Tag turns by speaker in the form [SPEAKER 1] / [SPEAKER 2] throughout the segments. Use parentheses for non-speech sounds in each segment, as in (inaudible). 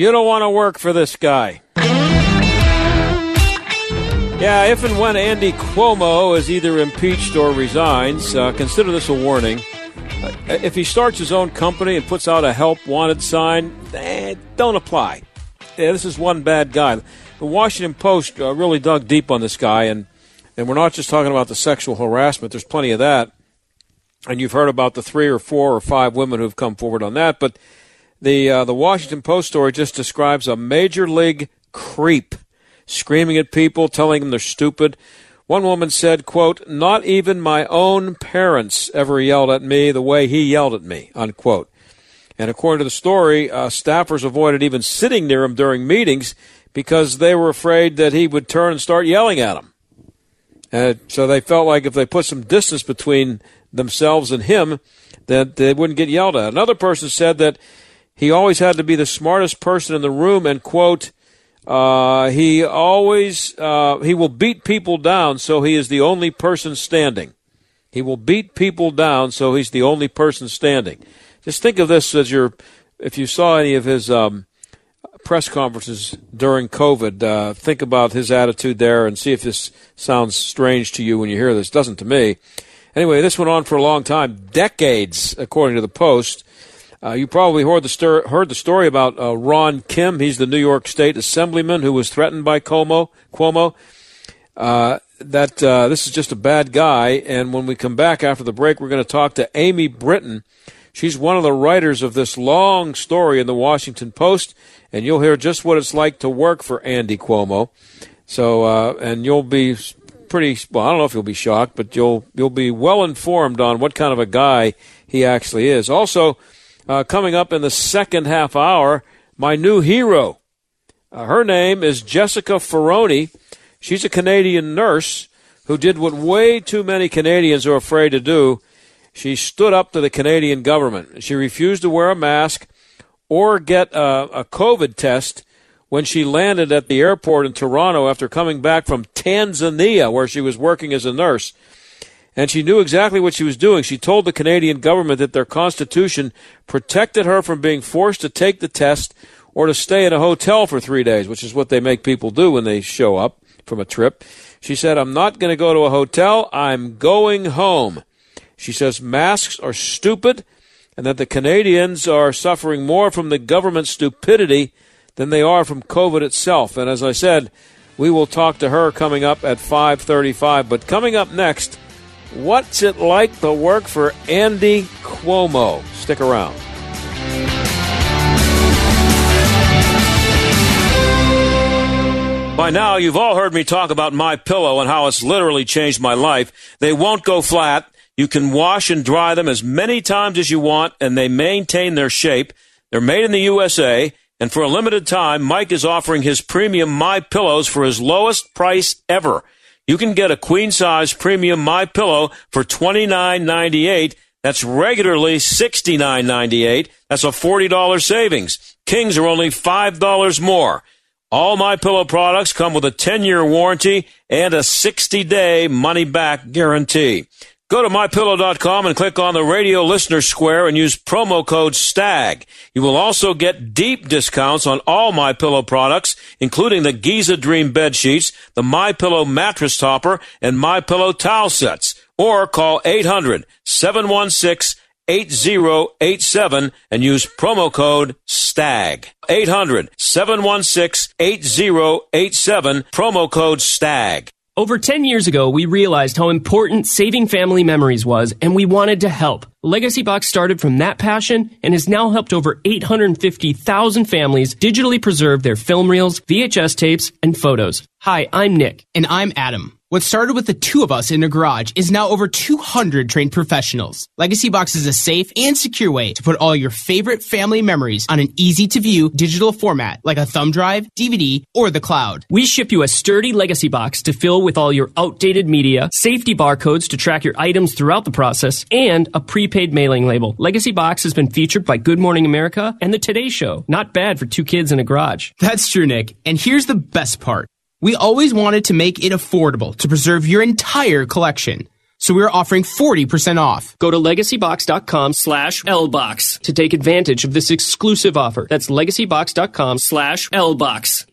[SPEAKER 1] You don't want to work for this guy. Yeah, if and when Andy Cuomo is either impeached or resigns, uh, consider this a warning. Uh, if he starts his own company and puts out a help wanted sign, eh, don't apply. Yeah, this is one bad guy. The Washington Post uh, really dug deep on this guy, and and we're not just talking about the sexual harassment. There's plenty of that, and you've heard about the three or four or five women who've come forward on that. But the uh, the Washington Post story just describes a major league creep screaming at people, telling them they're stupid. One woman said, quote, not even my own parents ever yelled at me the way he yelled at me, unquote. And according to the story, uh, staffers avoided even sitting near him during meetings because they were afraid that he would turn and start yelling at them. And so they felt like if they put some distance between themselves and him, that they wouldn't get yelled at. Another person said that he always had to be the smartest person in the room and, quote, uh, he always uh, he will beat people down, so he is the only person standing. He will beat people down, so he's the only person standing. Just think of this as your if you saw any of his um, press conferences during COVID. Uh, think about his attitude there and see if this sounds strange to you when you hear this. Doesn't to me. Anyway, this went on for a long time, decades, according to the Post. Uh, you probably heard the, stir- heard the story about uh, Ron Kim. He's the New York State Assemblyman who was threatened by Cuomo. Cuomo. Uh, that uh, this is just a bad guy. And when we come back after the break, we're going to talk to Amy Brittain. She's one of the writers of this long story in the Washington Post, and you'll hear just what it's like to work for Andy Cuomo. So, uh, and you'll be pretty well. I don't know if you'll be shocked, but you'll you'll be well informed on what kind of a guy he actually is. Also uh, coming up in the second half hour, my new hero. Uh, her name is Jessica Ferroni. She's a Canadian nurse who did what way too many Canadians are afraid to do. She stood up to the Canadian government. She refused to wear a mask or get a, a COVID test when she landed at the airport in Toronto after coming back from Tanzania, where she was working as a nurse and she knew exactly what she was doing. She told the Canadian government that their constitution protected her from being forced to take the test or to stay in a hotel for three days, which is what they make people do when they show up from a trip. She said, I'm not going to go to a hotel. I'm going home. She says masks are stupid and that the Canadians are suffering more from the government stupidity than they are from COVID itself. And as I said, we will talk to her coming up at 5:35. But coming up next, What's it like to work for Andy Cuomo? Stick around. By now, you've all heard me talk about my pillow and how it's literally changed my life. They won't go flat. You can wash and dry them as many times as you want, and they maintain their shape. They're made in the USA, and for a limited time, Mike is offering his premium My Pillows for his lowest price ever you can get a queen size premium my pillow for $29.98. That's regularly $69.98. That's a $40 savings. Kings are only $5 more. All my pillow products come with a 10 year warranty and a 60 day money back guarantee. Go to mypillow.com and click on the radio listener square and use promo code STAG. You will also get deep discounts on all My Pillow products, including the Giza Dream bed sheets, the My Pillow mattress topper, and My Pillow towel sets. Or call 800-716-8087 and use promo code STAG. 800-716-8087, promo code STAG.
[SPEAKER 2] Over 10 years ago, we realized how important saving family memories was, and we wanted to help. Legacy Box started from that passion and has now helped over 850,000 families digitally preserve their film reels, VHS tapes, and photos. Hi, I'm Nick.
[SPEAKER 3] And I'm Adam. What started with the two of us in a garage is now over 200 trained professionals. Legacy Box is a safe and secure way to put all your favorite family memories on an easy to view digital format like a thumb drive, DVD, or the cloud.
[SPEAKER 2] We ship you a sturdy Legacy Box to fill with all your outdated media, safety barcodes to track your items throughout the process, and a prepaid mailing label. Legacy Box has been featured by Good Morning America and The Today Show. Not bad for two kids in a garage.
[SPEAKER 3] That's true, Nick. And here's the best part. We always wanted to make it affordable to preserve your entire collection. So we're offering 40% off.
[SPEAKER 2] Go to legacybox.com slash lbox to take advantage of this exclusive offer. That's legacybox.com slash lbox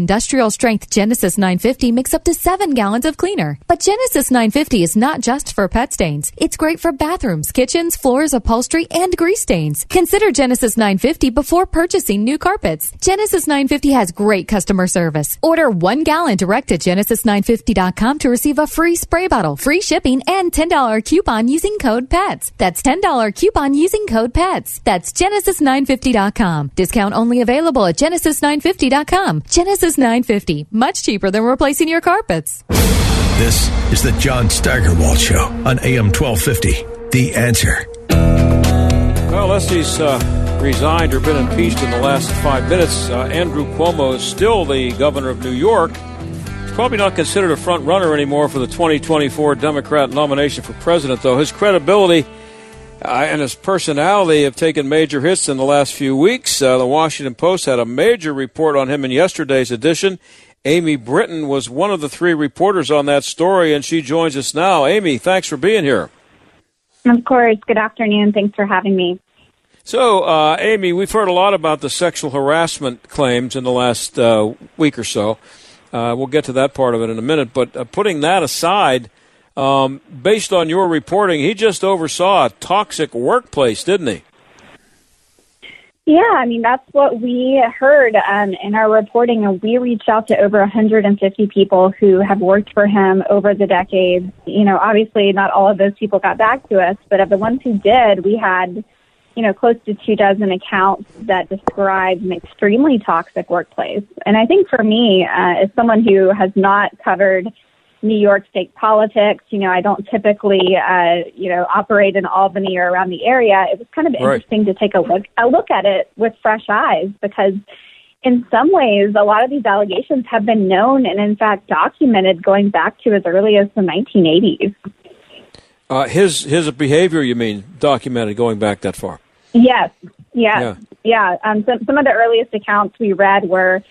[SPEAKER 4] industrial strength Genesis 950 makes up to seven gallons of cleaner. But Genesis 950 is not just for pet stains. It's great for bathrooms, kitchens, floors, upholstery, and grease stains. Consider Genesis 950 before purchasing new carpets. Genesis 950 has great customer service. Order one gallon direct at genesis950.com to receive a free spray bottle, free shipping, and $10 coupon using code PETS. That's $10 coupon using code PETS. That's genesis950.com. Discount only available at genesis950.com. Genesis 950, much cheaper than replacing your carpets.
[SPEAKER 5] This is the John Steigerwald Show on AM 1250. The answer.
[SPEAKER 1] Well, unless he's uh, resigned or been impeached in the last five minutes, uh, Andrew Cuomo is still the governor of New York. He's probably not considered a front runner anymore for the 2024 Democrat nomination for president, though. His credibility uh, and his personality have taken major hits in the last few weeks. Uh, the Washington Post had a major report on him in yesterday's edition. Amy Brittain was one of the three reporters on that story, and she joins us now. Amy, thanks for being here.
[SPEAKER 6] Of course. Good afternoon. Thanks for having me.
[SPEAKER 1] So, uh, Amy, we've heard a lot about the sexual harassment claims in the last uh, week or so. Uh, we'll get to that part of it in a minute. But uh, putting that aside, um, based on your reporting, he just oversaw a toxic workplace, didn't he?
[SPEAKER 6] Yeah, I mean, that's what we heard um, in our reporting. And we reached out to over 150 people who have worked for him over the decades. You know, obviously, not all of those people got back to us, but of the ones who did, we had, you know, close to two dozen accounts that described an extremely toxic workplace. And I think for me, uh, as someone who has not covered New York state politics. You know, I don't typically, uh, you know, operate in Albany or around the area. It was kind of
[SPEAKER 1] Right.
[SPEAKER 6] interesting to take a look, a look at it with fresh eyes because in some ways, a lot of these allegations have been known and in fact documented going back to as early as the 1980s.
[SPEAKER 1] Uh, his his behavior, you mean, documented going back that far?
[SPEAKER 6] Yes, yes,
[SPEAKER 1] Yeah.
[SPEAKER 6] yeah. Um, some some of the earliest accounts we read were,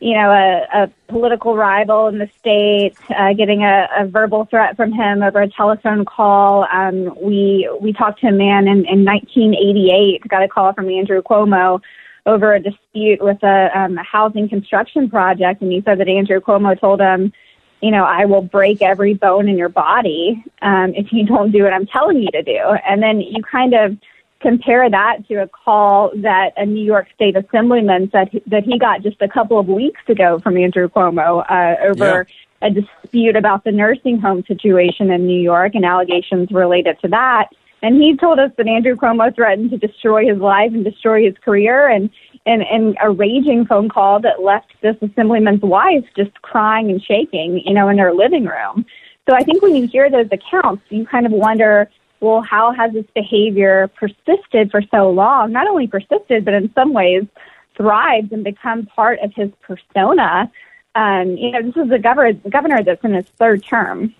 [SPEAKER 6] you know, a, a political rival in the state uh, getting a, a verbal threat from him over a telephone call. Um, we we talked to a man in, in 1988, got a call from Andrew Cuomo over a dispute with a, um, a housing construction project, and he said that Andrew Cuomo told him you know, I will break every bone in your body um, if you don't do what I'm telling you to do. And then you kind of compare that to a call that a New York State Assemblyman said that he got just a couple of weeks ago from Andrew Cuomo uh, over yeah. a dispute about the nursing home situation in New York and allegations related to that. And he told us that Andrew Cuomo threatened to destroy his life and destroy his career and, and, and a raging phone call that left this assemblyman's wife just crying and shaking, you know, in her living room. So I think when you hear those accounts, you kind of wonder, well, how has this behavior persisted for so long? Not only persisted, but in some ways thrived and become part of his persona. Um, you know, this is a governor, governor that's in his third term.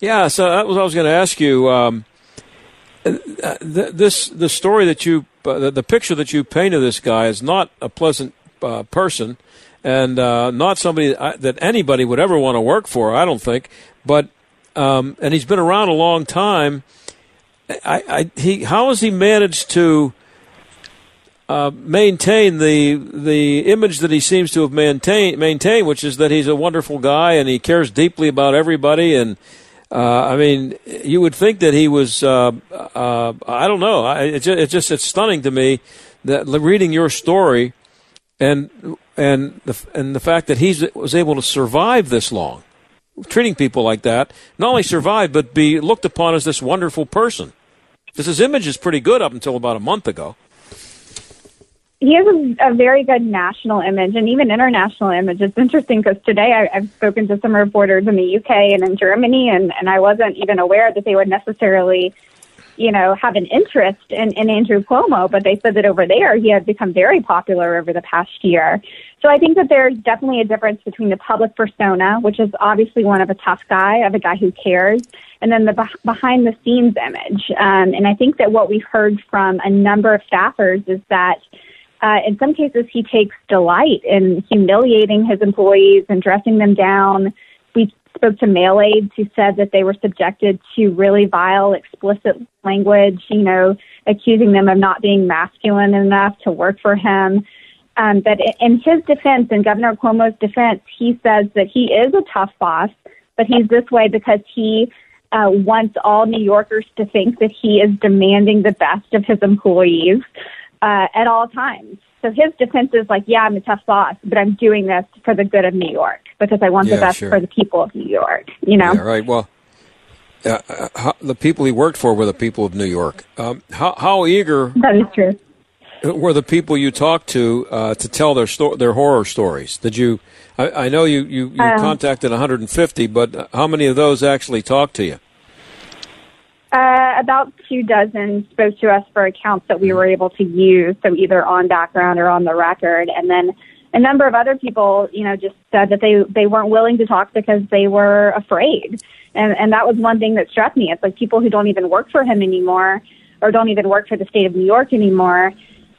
[SPEAKER 1] Yeah, so that was I was going to ask you. Um, uh, this the story that you uh, the, picture that you paint of this guy is not a pleasant uh, person, and uh, not somebody that anybody would ever want to work for. I don't think, but um, and he's been around a long time. I, I he how has he managed to uh, maintain the the image that he seems to have maintained maintained, which is that he's a wonderful guy and he cares deeply about everybody and uh, I mean, you would think that he was. Uh, uh, I don't know. I, it just, it's just it's stunning to me that reading your story, and and the and the fact that he was able to survive this long, treating people like that, not only survive but be looked upon as this wonderful person. Because his image is pretty good up until about a month ago
[SPEAKER 6] he has a, a, very good national image and even international image. It's interesting because today I, I've spoken to some reporters in the UK and in Germany, and, and I wasn't even aware that they would necessarily, you know, have an interest in, in Andrew Cuomo, but they said that over there he had become very popular over the past year. So I think that there's definitely a difference between the public persona, which is obviously one of a tough guy, of a guy who cares, and then the be- behind the scenes image. Um, and I think that what we've heard from a number of staffers is that uh, in some cases, he takes delight in humiliating his employees and dressing them down. We spoke to male aides who said that they were subjected to really vile, explicit language, you know, accusing them of not being masculine enough to work for him. Um, but in his defense, in Governor Cuomo's defense, he says that he is a tough boss, but he's this way because he uh, wants all New Yorkers to think that he is demanding the best of his employees uh, at all times. So his defense is like, yeah, I'm a tough boss, but I'm doing this for the good of New York because I want
[SPEAKER 1] yeah,
[SPEAKER 6] the best
[SPEAKER 1] sure.
[SPEAKER 6] for the people of New York. You know,
[SPEAKER 1] yeah, right? Well, uh, uh, how, the people he worked for were the people of New York. Um, how, how eager
[SPEAKER 6] that is true
[SPEAKER 1] were the people you talked to uh, to tell their sto- their horror stories? Did you? I, I know you you, you um, contacted 150, but how many of those actually talked to you?
[SPEAKER 6] Uh, about two dozen spoke to us for accounts that we were able to use, so either on background or on the record. And then a number of other people, you know, just said that they they weren't willing to talk because they were afraid. And and that was one thing that struck me. It's like people who don't even work for him anymore, or don't even work for the state of New York anymore.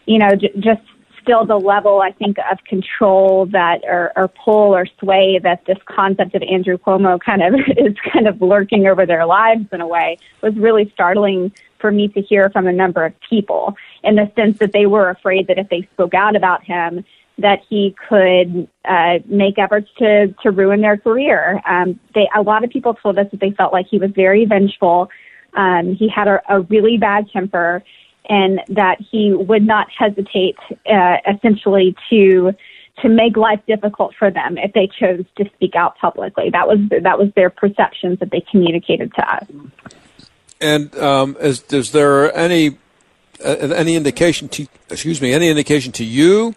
[SPEAKER 6] You know, j- just still the level, I think, of control that or, or pull or sway that this concept of Andrew Cuomo kind of (laughs) is kind of lurking over their lives in a way was really startling for me to hear from a number of people in the sense that they were afraid that if they spoke out about him, that he could uh, make efforts to to ruin their career. Um, they a lot of people told us that they felt like he was very vengeful. Um, he had a, a really bad temper and that he would not hesitate uh, essentially to to make life difficult for them if they chose to speak out publicly. That was that was their perceptions that they communicated to us.
[SPEAKER 1] And um, is, is there any uh, any indication to excuse me any indication to you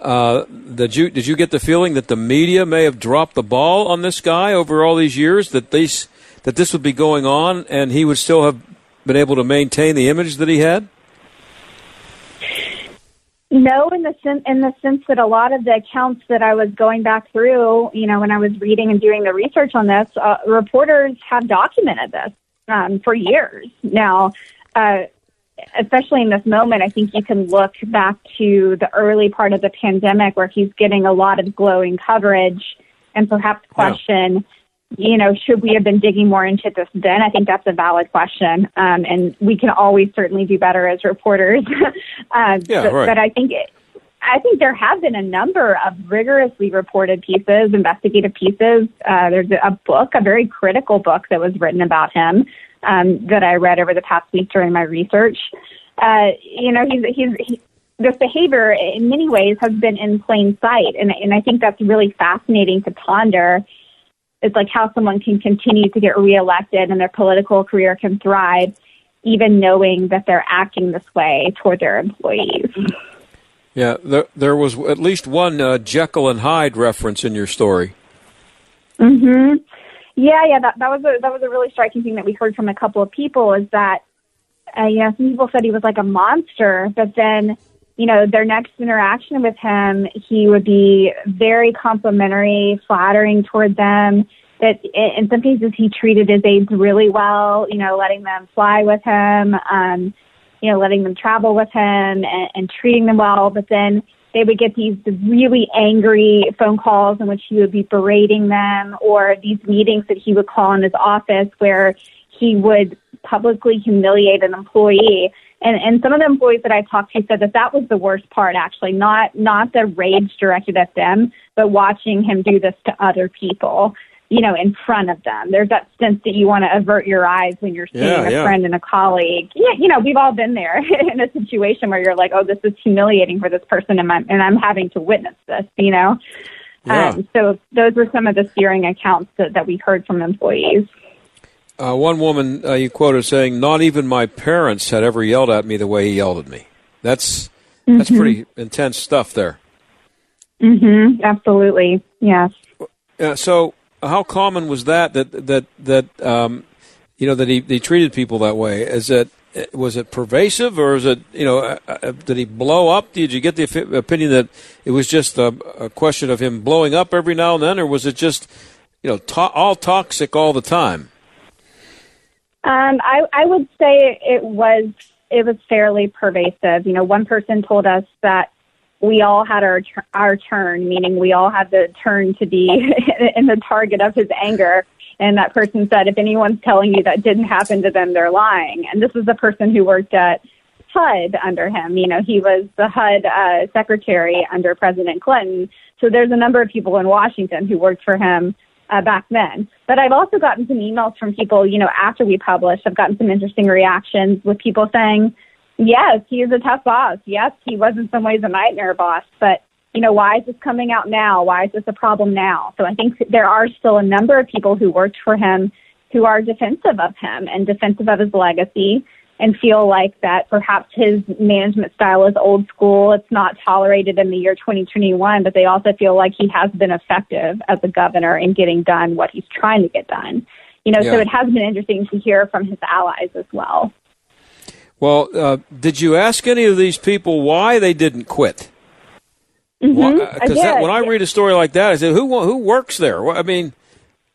[SPEAKER 1] uh, that you did you get the feeling that the media may have dropped the ball on this guy over all these years that these that this would be going on and he would still have been able to maintain the image that he had?
[SPEAKER 6] No, in the sense in the sense that a lot of the accounts that I was going back through, you know, when I was reading and doing the research on this, uh, reporters have documented this um, for years now. Uh, especially in this moment, I think you can look back to the early part of the pandemic where he's getting a lot of glowing coverage and perhaps question. Yeah you know, should we have been digging more into this then? I think that's a valid question. Um, and we can always certainly do better as reporters.
[SPEAKER 1] uh, (laughs) yeah,
[SPEAKER 6] but,
[SPEAKER 1] right.
[SPEAKER 6] but I think it, I think there have been a number of rigorously reported pieces, investigative pieces. Uh, there's a book, a very critical book that was written about him um, that I read over the past week during my research. Uh, you know, he's he's he, this behavior in many ways has been in plain sight, and and I think that's really fascinating to ponder. It's like how someone can continue to get reelected and their political career can thrive, even knowing that they're acting this way toward their employees.
[SPEAKER 1] Yeah, there, there was at least one uh, Jekyll and Hyde reference in your story.
[SPEAKER 6] hmm Yeah, yeah, that that was a that was a really striking thing that we heard from a couple of people is that uh, you know some people said he was like a monster, but then you know their next interaction with him, he would be very complimentary, flattering toward them. That in some cases he treated his aides really well, you know, letting them fly with him. Um, you know, letting them travel with him and, and treating them well. But then they would get these really angry phone calls in which he would be berating them or these meetings that he would call in his office where he would publicly humiliate an employee. And, and some of the employees that I talked to said that that was the worst part, actually, not, not the rage directed at them, but watching him do this to other people you know, in front of them. There's that sense that you want to avert your eyes when you're seeing
[SPEAKER 1] Yeah,
[SPEAKER 6] a
[SPEAKER 1] yeah.
[SPEAKER 6] friend and a colleague. Yeah, you know, we've all been there (laughs) in a situation where you're like, oh, this is humiliating for this person, and I'm, and I'm having to witness this, you know?
[SPEAKER 1] Yeah.
[SPEAKER 6] Um, so those were some of the searing accounts that, that we heard from employees.
[SPEAKER 1] Uh, one woman uh, you quoted saying, "Not even my parents had ever yelled at me the way he yelled at me." That's that's
[SPEAKER 6] Mhm.
[SPEAKER 1] pretty intense stuff there.
[SPEAKER 6] hmm Absolutely. Yes.
[SPEAKER 1] Uh, so, how common was that? That that that um, you know that he, he treated people that way? Is it was it pervasive, or is it you know uh, uh, did he blow up? Did you get the opinion that it was just a, a question of him blowing up every now and then, or was it just you know to- all toxic all the time?
[SPEAKER 6] Um, I, I would say it was it was fairly pervasive. You know, one person told us that we all had our our turn, meaning we all had the turn to be (laughs) in the target of his anger. And that person said, if anyone's telling you that didn't happen to them, they're lying. And this was the person who worked at HUD under him. You know, he was the HUD uh, secretary under President Clinton. So there's a number of people in Washington who worked for him uh, back then. But I've also gotten some emails from people, you know, after we published. I've gotten some interesting reactions with people saying, yes, he is a tough boss. Yes, he was in some ways a nightmare boss. But, you know, why is this coming out now? Why is this a problem now? So I think there are still a number of people who worked for him who are defensive of him and defensive of his legacy and feel like that perhaps his management style is old school. It's not tolerated in the year 2021, but they also feel like he has been effective as a governor in getting done what he's trying to get done. You know, so it has been interesting to hear from his allies as well.
[SPEAKER 1] Well, uh, did you ask any of these people why they didn't quit? Because
[SPEAKER 6] did.
[SPEAKER 1] when I read a story like that, I say, who who works there? I mean,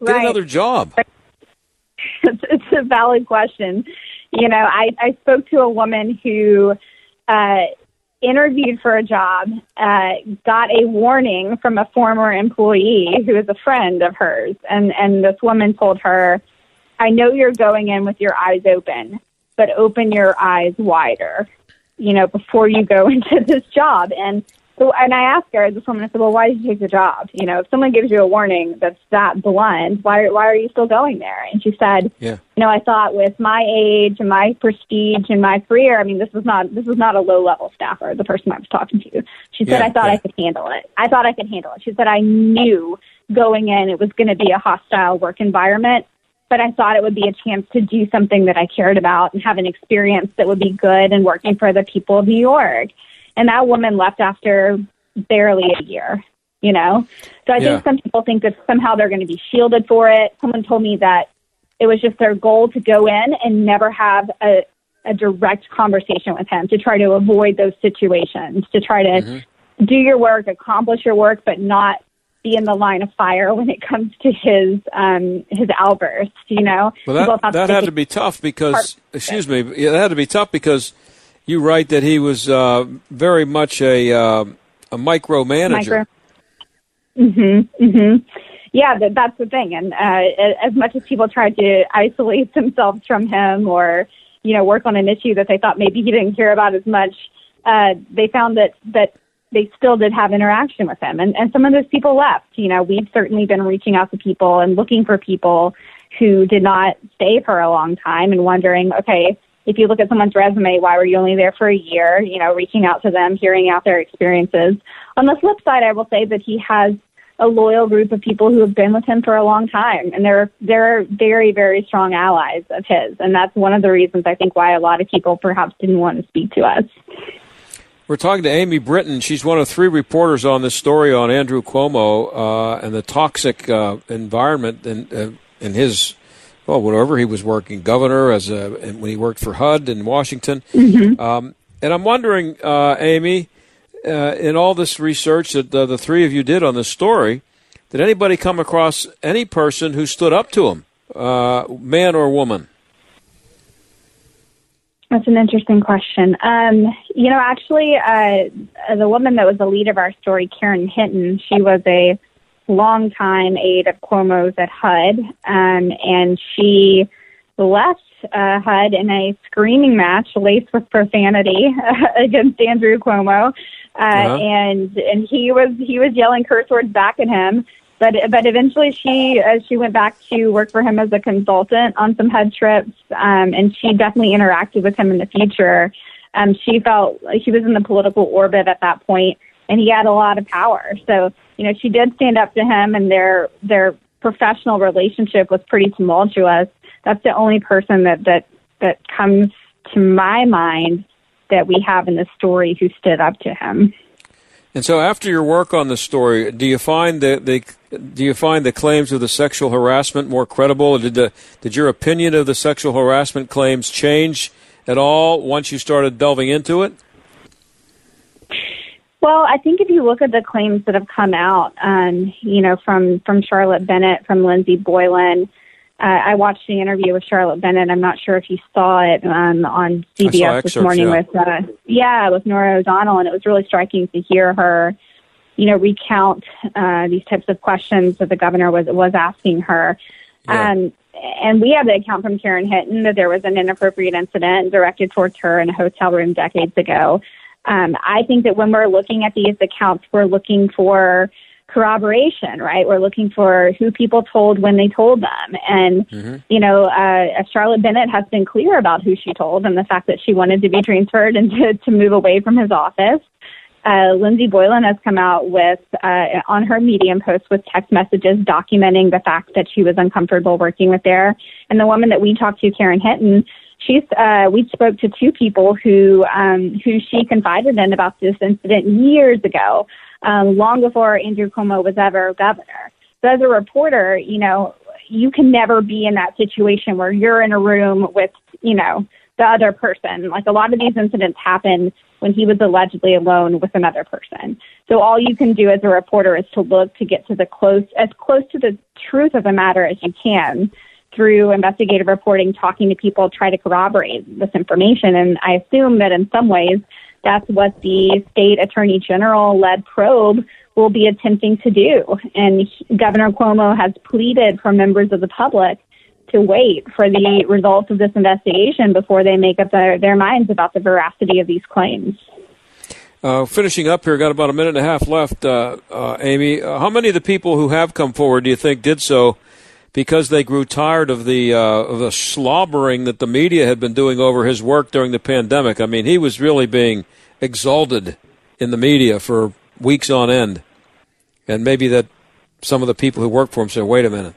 [SPEAKER 1] get
[SPEAKER 6] Right.
[SPEAKER 1] another job. (laughs)
[SPEAKER 6] it's a valid question. You know, I, I spoke to a woman who uh, interviewed for a job, uh, got a warning from a former employee who is a friend of hers, and and this woman told her, "I know you're going in with your eyes open, but open your eyes wider." You know, before you go (laughs) into this job, and so, and I asked her, this woman, I said, well, why did you take the job? You know, if someone gives you a warning that's that blunt, why, why are you still going there? And she said,
[SPEAKER 1] Yeah.
[SPEAKER 6] you know, I thought with my age and my prestige and my career, I mean, this was not, this was not a low level staffer, the person I was talking to. She said,
[SPEAKER 1] Yeah,
[SPEAKER 6] I thought
[SPEAKER 1] yeah.
[SPEAKER 6] I could handle it. I thought I could handle it. She said, I knew going in it was going to be a hostile work environment, but I thought it would be a chance to do something that I cared about and have an experience that would be good and working for the people of New York. And that woman left after barely a year, you know? So I
[SPEAKER 1] Yeah.
[SPEAKER 6] think some people think that somehow they're going to be shielded for it. Someone told me that it was just their goal to go in and never have a, a direct conversation with him to try to avoid those situations, to try to
[SPEAKER 1] Mm-hmm.
[SPEAKER 6] do your work, accomplish your work, but not be in the line of fire (laughs) when it comes to his um his outbursts, you know?
[SPEAKER 1] Well, that that had to be tough because, excuse me, that had to be tough because you write that he was uh, very much a uh, a micromanager.
[SPEAKER 6] Mhm. Mhm. Yeah, that, that's the thing. And uh, as much as people tried to isolate themselves from him, or you know, work on an issue that they thought maybe he didn't care about as much, uh, they found that that they still did have interaction with him. And, and some of those people left. You know, we've certainly been reaching out to people and looking for people who did not stay for a long time and wondering, okay, if you look at someone's resume, why were you only there for a year? You know, reaching out to them, hearing out their experiences. On the flip side, I will say that he has a loyal group of people who have been with him for a long time, and they're they're very very strong allies of his, and that's one of the reasons I think why a lot of people perhaps didn't want to speak to us.
[SPEAKER 1] We're talking to Amy Brittain. She's one of three reporters on this story on Andrew Cuomo uh, and the toxic uh, environment in, uh, in his, well, whatever he was working, governor, as a, when he worked for HUD in Washington.
[SPEAKER 6] Mm-hmm.
[SPEAKER 1] Um, and I'm wondering, uh, Amy, uh, in all this research that the three of you did on this story, did anybody come across any person who stood up to him, uh, man or woman?
[SPEAKER 6] That's an interesting question. Um, you know, actually, uh, the woman that was the lead of our story, Karen Hinton, she was a longtime aide of Cuomo's at HUD, um, and she left uh, HUD in a screaming match laced with profanity (laughs) against Andrew Cuomo, uh, uh-huh. and and he was he was yelling curse words back at him but but eventually she uh, she went back to work for him as a consultant on some HUD trips, um, and she definitely interacted with him in the future. Um, she felt like she was in the political orbit at that point, and he had a lot of power. So you know she did stand up to him, and their their professional relationship was pretty tumultuous. That's the only person that that that comes to my mind that we have in the story who stood up to him.
[SPEAKER 1] And so, after your work on the story, do you find that the do you find the claims of the sexual harassment more credible? Did the did your opinion of the sexual harassment claims change at all once you started delving into it?
[SPEAKER 6] Well, I think if you look at the claims that have come out, um, you know, from from Charlotte Bennett, from Lindsey Boylan, uh, I watched the interview with Charlotte Bennett. I'm not sure if you saw it um, on CBS this morning
[SPEAKER 1] yeah.
[SPEAKER 6] with, uh, yeah, with Norah O'Donnell, and it was really striking to hear her, you know, recount uh, these types of questions that the governor was was asking her. Yeah. Um, and we have the account from Karen Hinton that there was an inappropriate incident directed towards her in a hotel room decades ago. Um, I think that when we're looking at these accounts, we're looking for corroboration, right? We're looking for who people told when they told them. And, mm-hmm. you know, uh, Charlotte Bennett has been clear about who she told and the fact that she wanted to be transferred and (laughs) to, to move away from his office. Uh, Lindsey Boylan has come out with, uh, on her Medium post with text messages documenting the fact that she was uncomfortable working with there. And the woman that we talked to, Karen Hinton, she's uh, we spoke to two people who um, who she confided in about this incident years ago um, long before Andrew Cuomo was ever governor. So as a reporter, you know, you can never be in that situation where you're in a room with, you know, the other person. Like a lot of these incidents happen when he was allegedly alone with another person. So all you can do as a reporter is to look to get to the close, as close to the truth of the matter as you can through investigative reporting, talking to people, try to corroborate this information. And I assume that in some ways that's what the state attorney general led probe will be attempting to do. And Governor Cuomo has pleaded for members of the public to wait for the results of this investigation before they make up their, their minds about the veracity of these claims.
[SPEAKER 1] Uh, finishing up here, got about a minute and a half left, uh, uh, Amy. Uh, how many of the people who have come forward do you think did so because they grew tired of the uh, of the slobbering that the media had been doing over his work during the pandemic. I mean, he was really being exalted in the media for weeks on end, and maybe that some of the people who work for him said, "Wait a minute."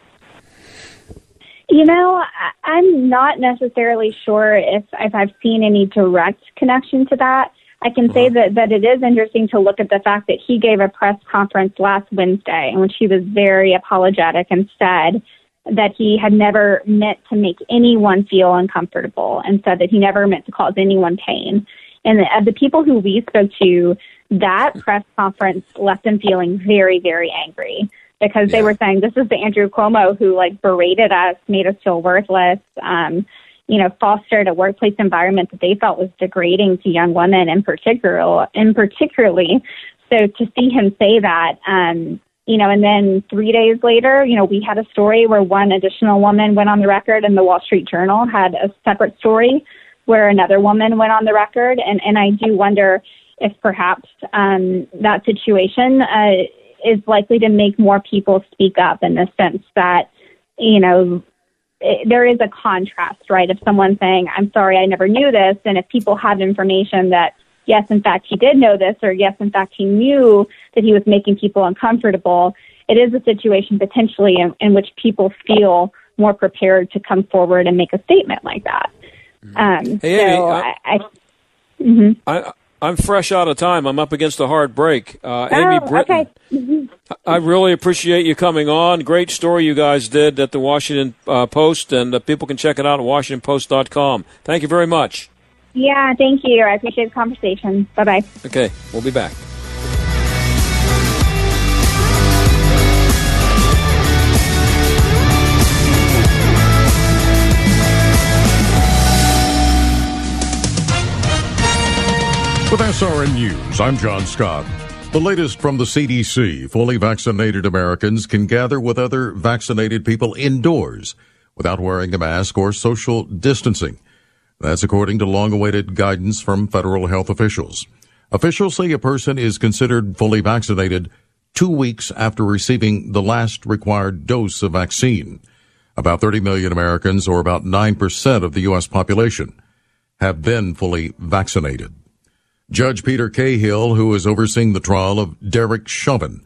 [SPEAKER 6] You know, I'm not necessarily sure if if I've seen any direct connection to that. I can say uh-huh. that, that it is interesting to look at the fact that he gave a press conference last Wednesday in which he was very apologetic and said that he had never meant to make anyone feel uncomfortable and said that he never meant to cause anyone pain. And the, uh, the people who we spoke to, that press conference left them feeling very, very angry because yeah. they were saying this is the Andrew Cuomo who like berated us, made us feel worthless, um, you know, fostered a workplace environment that they felt was degrading to young women in particular, in particularly. So to see him say that, um, you know, and then three days later, you know, we had a story where one additional woman went on the record, and the Wall Street Journal had a separate story where another woman went on the record. And, and I do wonder if perhaps um, that situation uh, is likely to make more people speak up in the sense that, you know, it, there is a contrast, right? Of someone saying, I'm sorry, I never knew this. And if people have information that, yes, in fact, he did know this, or yes, in fact, he knew that he was making people uncomfortable, it is a situation potentially in, in which people feel more prepared to come forward and make a statement like that. Um,
[SPEAKER 1] Hey,
[SPEAKER 6] so
[SPEAKER 1] Amy,
[SPEAKER 6] I, I, mhm.
[SPEAKER 1] I, I'm fresh out of time. I'm up against a hard break. Uh, Amy
[SPEAKER 6] oh,
[SPEAKER 1] Brittain,
[SPEAKER 6] okay. Mhm.
[SPEAKER 1] I really appreciate you coming on. Great story you guys did at the Washington uh, Post, and uh, people can check it out at WashingtonPost.com. Thank you very much.
[SPEAKER 6] Yeah, thank you. I appreciate the conversation. Bye bye.
[SPEAKER 1] Okay, we'll be back.
[SPEAKER 7] With SRN News, I'm John Scott. The latest from the CDC fully vaccinated Americans can gather with other vaccinated people indoors without wearing a mask or social distancing. That's according to long awaited guidance from federal health officials. Officials say a person is considered fully vaccinated two weeks after receiving the last required dose of vaccine. About 30 million Americans, or about 9% of the U.S. population, have been fully vaccinated. Judge Peter Cahill, who is overseeing the trial of Derek Chauvin,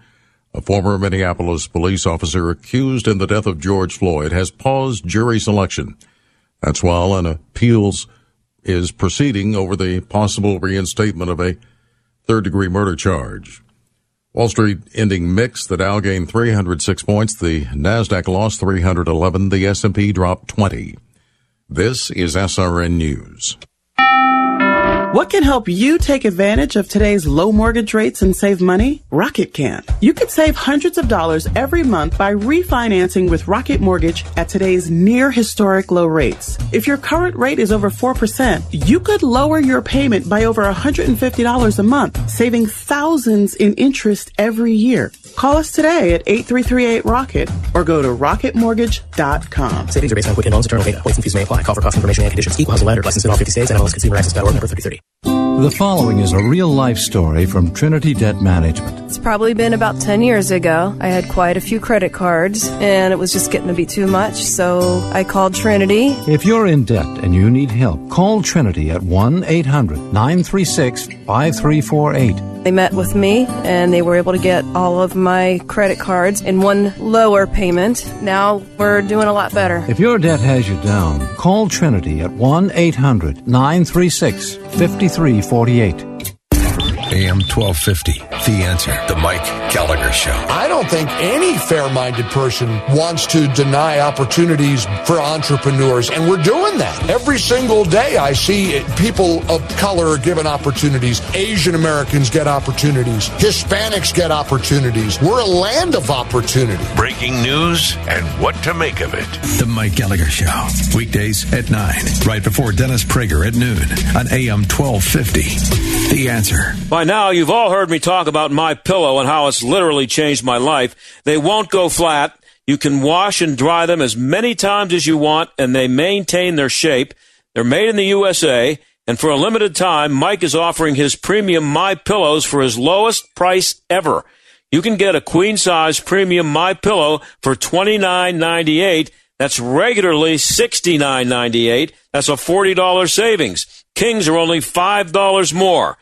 [SPEAKER 7] a former Minneapolis police officer accused in the death of George Floyd, has paused jury selection. That's while an appeals is proceeding over the possible reinstatement of a third degree murder charge. Wall Street ending mixed. The Dow gained 306 points. The Nasdaq lost 311. The S&P dropped 20. This is SRN News.
[SPEAKER 8] What can help you take advantage of today's low mortgage rates and save money? Rocket can. You could save hundreds of dollars every month by refinancing with Rocket Mortgage at today's near historic low rates. If your current rate is over 4%, you could lower your payment by over $150 a month, saving thousands in interest every year. Call us today at 8338-ROCKET or go to rocketmortgage.com.
[SPEAKER 9] Savings are based on Quicken Loans, internal data. Points and fees may apply. Call for cost information and conditions. Equal housing lender. Licensed in all 50 states. NMLS NMLSConsumerAccess.org. Number 3030.
[SPEAKER 10] The following is a real life story from Trinity Debt Management.
[SPEAKER 11] It's probably been about 10 years ago. I had quite a few credit cards and it was just getting to be too much, so I called Trinity.
[SPEAKER 10] If you're in debt and you need help, call Trinity at 1 800 936 5348.
[SPEAKER 11] They met with me and they were able to get all of my credit cards in one lower payment. Now we're doing a lot better.
[SPEAKER 10] If your debt has you down, call Trinity at 1 800 936 5348.
[SPEAKER 5] AM 1250. The answer. The Mike Gallagher Show.
[SPEAKER 12] I don't think any fair minded person wants to deny opportunities for entrepreneurs, and we're doing that. Every single day, I see people of color given opportunities. Asian Americans get opportunities. Hispanics get opportunities. We're a land of opportunity.
[SPEAKER 5] Breaking news and what to make of it. The Mike Gallagher Show. Weekdays at 9, right before Dennis Prager at noon on AM 1250. The answer.
[SPEAKER 1] By now, you've all heard me talk about my pillow and how it's literally changed my life. They won't go flat. You can wash and dry them as many times as you want, and they maintain their shape. They're made in the USA, and for a limited time, Mike is offering his premium My Pillows for his lowest price ever. You can get a queen size premium My Pillow for twenty nine ninety eight. That's regularly sixty nine ninety eight. That's a forty dollar savings. Kings are only five dollars more.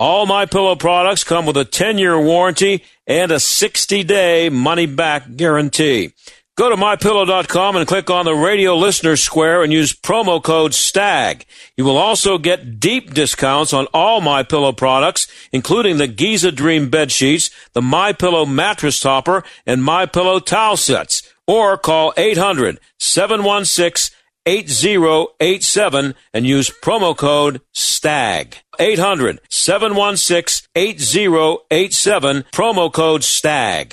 [SPEAKER 1] All my pillow products come with a 10-year warranty and a 60-day money-back guarantee. Go to mypillow.com and click on the radio listener square and use promo code STAG. You will also get deep discounts on all my pillow products, including the Giza Dream bed sheets, the my pillow mattress topper, and my pillow towel sets. Or call 800 716 8087 and use promo code STAG. 800 716 8087, promo code STAG.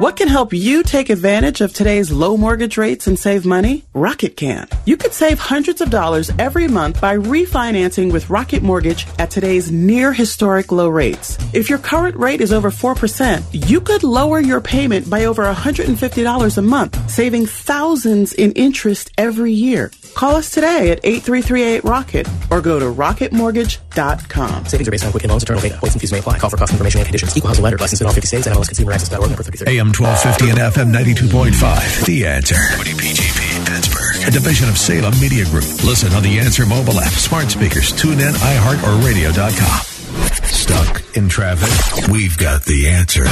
[SPEAKER 8] What can help you take advantage of today's low mortgage rates and save money? Rocket can. You could save hundreds of dollars every month by refinancing with Rocket Mortgage at today's near historic low rates. If your current rate is over 4%, you could lower your payment by over $150 a month, saving thousands in interest every year. Call us today at 8338-ROCKET or go to rocketmortgage.com.
[SPEAKER 9] Savings are based on Quicken Loans, internal data. Points and fees may apply. Call for cost information and conditions. Equal housing lender. License in all 50 states. NMLSconsumeraccess.org. Number 33.
[SPEAKER 5] AM 1250 and FM 92.5. The Answer. WPGP Pittsburgh. A division of Salem Media Group. Listen on the Answer mobile app, smart speakers, tune in, iHeart, or radio.com. Stuck in traffic? We've got the answer.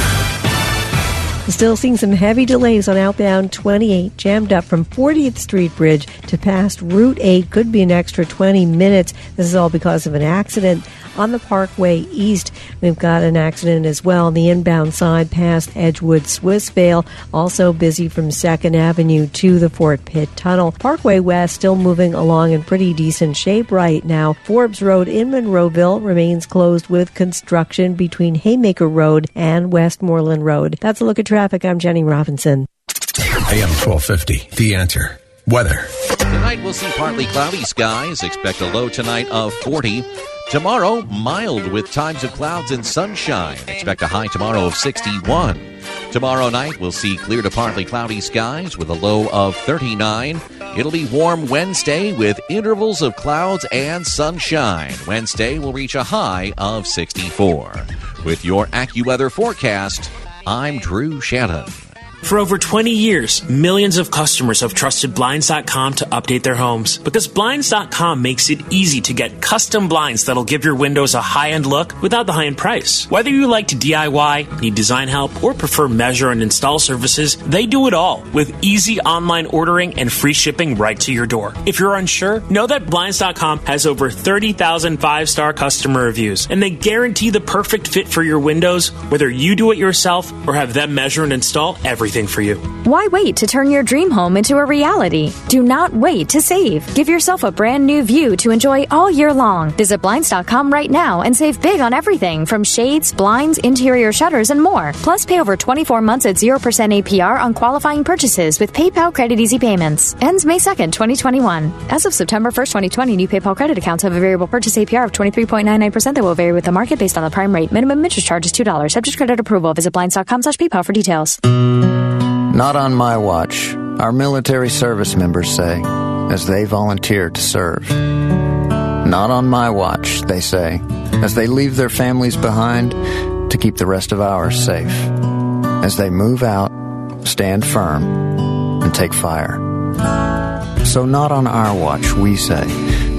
[SPEAKER 13] Still seeing some heavy delays on outbound 28, jammed up from 40th Street Bridge to past Route 8. Could be an extra 20 minutes. This is all because of an accident on the Parkway East. We've got an accident as well on the inbound side past Edgewood Swissvale. Also busy from 2nd Avenue to the Fort Pitt Tunnel. Parkway West still moving along in pretty decent shape right now. Forbes Road in Monroeville remains closed with construction between Haymaker Road and Westmoreland Road. That's a look at traffic. I'm Jenny Robinson.
[SPEAKER 5] AM 1250. The Answer. Weather.
[SPEAKER 14] Tonight we'll see partly cloudy skies. Expect a low tonight of 40. Tomorrow, mild with times of clouds and sunshine. Expect a high tomorrow of 61. Tomorrow night, we'll see clear to partly cloudy skies with a low of 39. It'll be warm Wednesday with intervals of clouds and sunshine. Wednesday will reach a high of 64. With your AccuWeather forecast, I'm Drew Shannon.
[SPEAKER 15] For over 20 years, millions of customers have trusted Blinds.com to update their homes because Blinds.com makes it easy to get custom blinds that'll give your windows a high end look without the high end price. Whether you like to DIY, need design help, or prefer measure and install services, they do it all with easy online ordering and free shipping right to your door. If you're unsure, know that Blinds.com has over 30,000 five star customer reviews and they guarantee the perfect fit for your windows, whether you do it yourself or have them measure and install everything everything for you.
[SPEAKER 16] Why wait to turn your dream home into a reality? Do not wait to save. Give yourself a brand new view to enjoy all year long. Visit Blinds.com right now and save big on everything from shades, blinds, interior shutters, and more. Plus, pay over 24 months at 0% APR on qualifying purchases with PayPal Credit Easy Payments. Ends May 2nd, 2021. As of September 1st, 2020, new PayPal credit accounts have a variable purchase APR of 23.99% that will vary with the market based on the prime rate. Minimum interest charge is $2. Subject credit approval. Visit Blinds.com slash PayPal for details.
[SPEAKER 17] Not on my watch, our military service members say, as they volunteer to serve. Not on my watch, they say, as they leave their families behind to keep the rest of ours safe. As they move out, stand firm, and take fire. So, not on our watch, we say,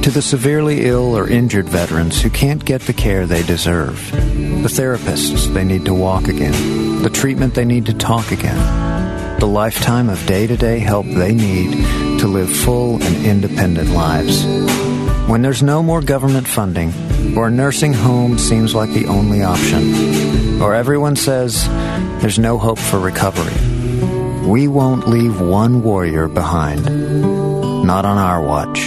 [SPEAKER 17] to the severely ill or injured veterans who can't get the care they deserve, the therapists they need to walk again, the treatment they need to talk again, the lifetime of day to day help they need to live full and independent lives. When there's no more government funding, or a nursing home seems like the only option, or everyone says there's no hope for recovery, we won't leave one warrior behind. Not on our watch.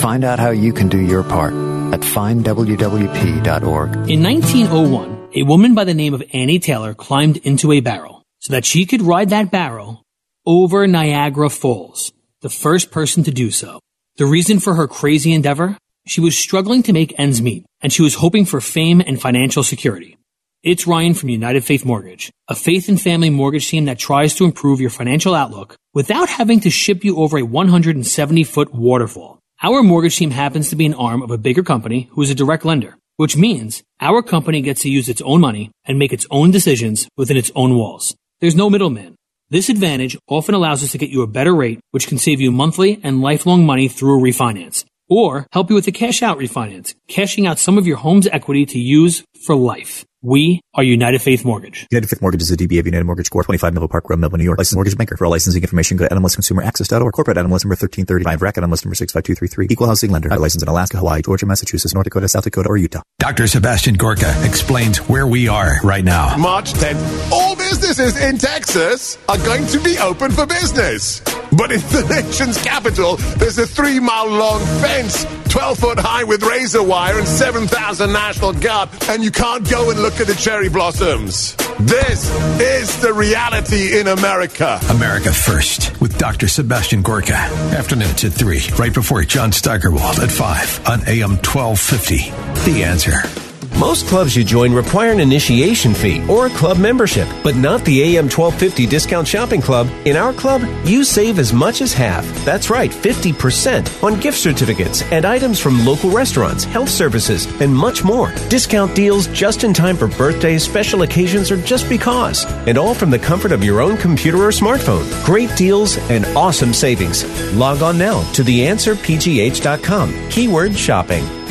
[SPEAKER 17] Find out how you can do your part at findwwp.org.
[SPEAKER 18] In 1901, a woman by the name of Annie Taylor climbed into a barrel so that she could ride that barrel over Niagara Falls, the first person to do so. The reason for her crazy endeavor? She was struggling to make ends meet, and she was hoping for fame and financial security. It's Ryan from United Faith Mortgage, a faith and family mortgage team that tries to improve your financial outlook without having to ship you over a 170 foot waterfall. Our mortgage team happens to be an arm of a bigger company who is a direct lender, which means our company gets to use its own money and make its own decisions within its own walls. There's no middleman. This advantage often allows us to get you a better rate, which can save you monthly and lifelong money through a refinance. Or help you with a cash out refinance, cashing out some of your home's equity to use for life. We are United Faith Mortgage.
[SPEAKER 19] United Faith Mortgage is a DBA of United Mortgage Corp. 25 Melville Park Road, Melville, New York. Licensed mortgage banker. For all licensing information, go to NMLSConsumerAccess.org. Corporate NMLS number 1335. RAC NMLS number 65233. Equal housing lender. Licensed in Alaska, Hawaii, Georgia, Massachusetts, North Dakota, South Dakota, or Utah.
[SPEAKER 5] Dr. Sebastian Gorka explains where we are right now.
[SPEAKER 20] March 10th. All businesses in Texas are going to be open for business. But in the (laughs) nation's capital, there's a three mile long fence, 12 foot high with razor wire and 7,000 National Guard, and you can't go and look at the cherry blossoms. This is the reality in America.
[SPEAKER 5] America First with Dr. Sebastian Gorka. Afternoons at 3, right before John Steigerwald at 5 on AM 1250. The answer.
[SPEAKER 21] Most clubs you join require an initiation fee or a club membership, but not the AM 1250 Discount Shopping Club. In our club, you save as much as half. That's right, 50% on gift certificates and items from local restaurants, health services, and much more. Discount deals just in time for birthdays, special occasions, or just because. And all from the comfort of your own computer or smartphone. Great deals and awesome savings. Log on now to theanswerpgh.com. Keyword shopping.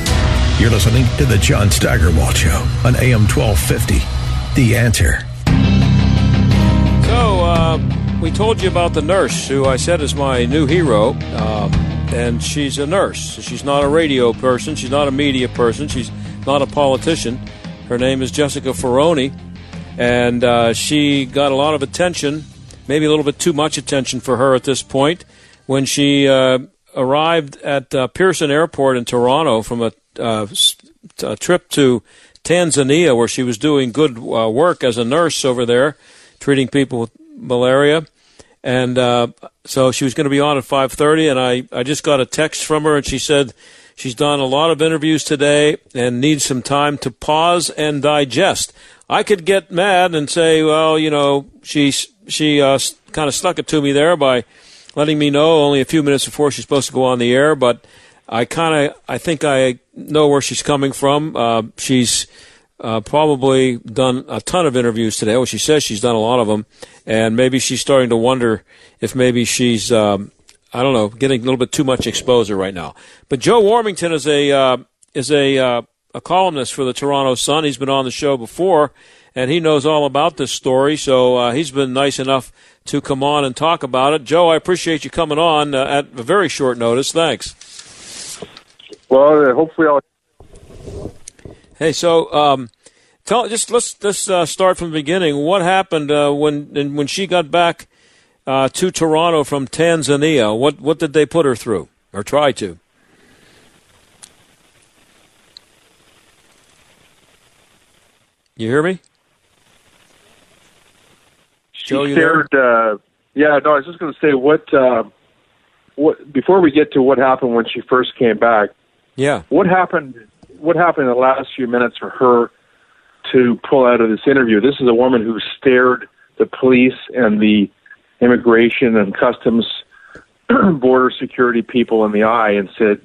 [SPEAKER 5] You're listening to The John Steigerwald Show on AM 1250. The answer.
[SPEAKER 1] So, uh, we told you about the nurse who I said is my new hero. Um, and she's a nurse. She's not a radio person. She's not a media person. She's not a politician. Her name is Jessica Ferroni. And uh, she got a lot of attention, maybe a little bit too much attention for her at this point, when she uh, arrived at uh, Pearson Airport in Toronto from a uh, a trip to Tanzania where she was doing good uh, work as a nurse over there, treating people with malaria. And uh, so she was going to be on at 5:30, and I, I just got a text from her, and she said she's done a lot of interviews today and needs some time to pause and digest. I could get mad and say, well, you know, she she uh, kind of stuck it to me there by letting me know only a few minutes before she's supposed to go on the air, but I kind of I think I know where she's coming from. Uh, she's uh, probably done a ton of interviews today. Well, she says she's done a lot of them, and maybe she's starting to wonder if maybe she's um, I don't know getting a little bit too much exposure right now. But Joe Warmington is a uh, is a uh, a columnist for the Toronto Sun. He's been on the show before, and he knows all about this story. So uh, he's been nice enough to come on and talk about it. Joe, I appreciate you coming on uh, at a very short notice. Thanks.
[SPEAKER 22] Well, uh, hopefully I'll.
[SPEAKER 1] Hey, so um, tell just let's let's uh, start from the beginning. What happened uh, when when she got back uh, to Toronto from Tanzania? What what did they put her through or try to? You hear me?
[SPEAKER 22] She
[SPEAKER 1] Joe, you
[SPEAKER 22] stared. Uh, yeah, no, I was just going to say what. Uh, what before we get to what happened when she first came back?
[SPEAKER 1] Yeah.
[SPEAKER 22] What happened? What happened in the last few minutes for her to pull out of this interview? This is a woman who stared the police and the immigration and customs (clears throat) border security people in the eye and said,